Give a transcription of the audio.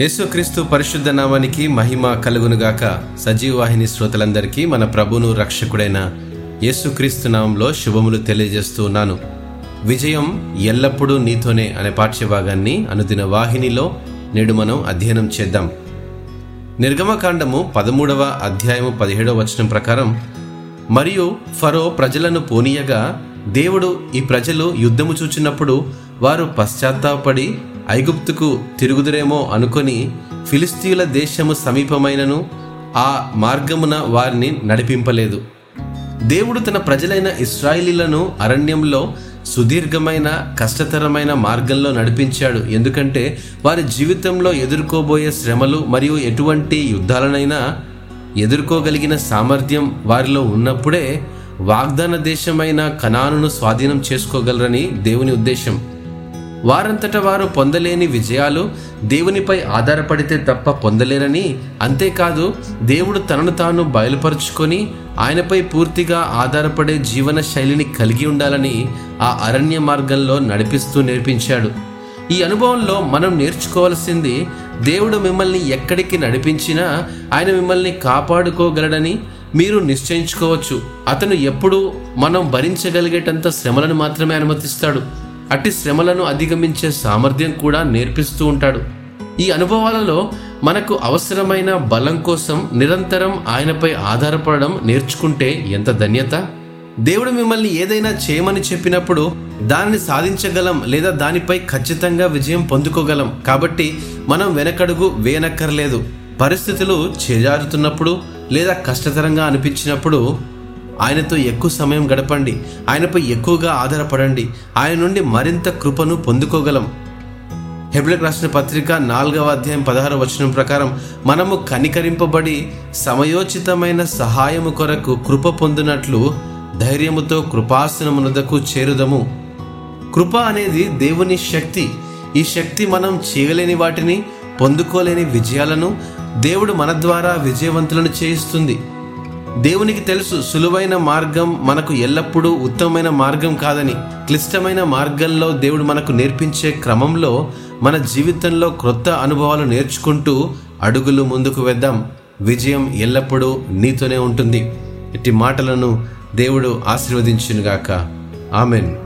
యేసుక్రీస్తు పరిశుద్ధ నామానికి మహిమ కలుగునుగాక. సజీవవాహిని శ్రోతలందరికీ మన ప్రభును రక్షకుడైన యేసుక్రీస్తు నామంలో శుభములు తెలియజేస్తూ ఉన్నాను. విజయం ఎల్లప్పుడూ నీతోనే అనే పాఠ్యభాగాన్ని అనుదిన వాహినిలో నేడు మనం అధ్యయనం చేద్దాం. నిర్గమకాండము పదమూడవ అధ్యాయము పదిహేడవ వచనం ప్రకారం మరియు ఫరో ప్రజలను పోనీయగా దేవుడు ఈ ప్రజలు యుద్ధము చూచినప్పుడు వారు పశ్చాత్తాపడి ఐగుప్తుకు తిరుగుదురేమో అనుకొని ఫిలిస్తీయుల దేశము సమీపమైనను ఆ మార్గమున వారిని నడిపింపలేదు. దేవుడు తన ప్రజలైన ఇస్రాయిలీలను అరణ్యంలో సుదీర్ఘమైన కష్టతరమైన మార్గంలో నడిపించాడు. ఎందుకంటే వారి జీవితంలో ఎదుర్కోబోయే శ్రమలు మరియు ఎటువంటి యుద్ధాలనైనా ఎదుర్కోగలిగిన సామర్థ్యం వారిలో ఉన్నప్పుడే వాగ్దాన దేశమైన కణాను స్వాధీనం చేసుకోగలరని దేవుని ఉద్దేశం. వారంతట వారు పొందలేని విజయాలు దేవునిపై ఆధారపడితే తప్ప పొందలేరని. అంతేకాదు దేవుడు తనను తాను బయలుపరుచుకొని ఆయనపై పూర్తిగా ఆధారపడే జీవన శైలిని కలిగి ఉండాలని ఆ అరణ్య మార్గంలో నడిపిస్తూ నేర్పించాడు. ఈ అనుభవంలో మనం నేర్చుకోవాల్సింది దేవుడు మిమ్మల్ని ఎక్కడికి నడిపించినా ఆయన మిమ్మల్ని కాపాడుకోగలడని మీరు నిశ్చయించుకోవచ్చు. అతను ఎప్పుడూ మనం భరించగలిగేటంత శ్రమలను మాత్రమే అనుమతిస్తాడు. అట్టి శ్రమలను అధిగమించే సామర్థ్యం కూడా నేర్పిస్తూ ఉంటాడు. ఈ అనుభవాలలో మనకు అవసరమైన బలం కోసం నిరంతరం ఆయనపై ఆధారపడడం నేర్చుకుంటే ఎంత ధన్యత? దేవుడు మిమ్మల్ని ఏదైనా చేయమని చెప్పినప్పుడు దానిని సాధించగలం లేదా దానిపై ఖచ్చితంగా విజయం పొందుకోగలం. కాబట్టి మనం వెనకడుగు వేనక్కర్లేదు పరిస్థితులు చేజారుతున్నప్పుడు లేదా కష్టతరంగా అనిపించినప్పుడు ఆయనతో ఎక్కువ సమయం గడపండి. ఆయనపై ఎక్కువగా ఆధారపడండి. ఆయన నుండి మరింత కృపను పొందుకోగలం. హెబ్లకు రాసిన పత్రిక నాలుగవ అధ్యాయం పదహారు వచనం ప్రకారం మనము కనికరింపబడి సమయోచితమైన సహాయము కొరకు కృప పొందినట్లు ధైర్యముతో కృపాసనమునకు చేరుదము. కృప అనేది దేవుని శక్తి. ఈ శక్తి మనం చేయలేని వాటిని పొందుకోలేని విజయాలను దేవుడు మన ద్వారా విజయవంతులను చేయిస్తుంది. దేవునికి తెలుసు సులువైన మార్గం మనకు ఎల్లప్పుడూ ఉత్తమమైన మార్గం కాదని. క్లిష్టమైన మార్గంలో దేవుడు మనకు నేర్పించే క్రమంలో మన జీవితంలో క్రొత్త అనుభవాలు నేర్చుకుంటూ అడుగులు ముందుకు వేద్దాం. విజయం ఎల్లప్పుడూ నీతోనే ఉంటుంది. ఇట్టి మాటలను దేవుడు ఆశీర్వదించునుగాక. ఆమెన్.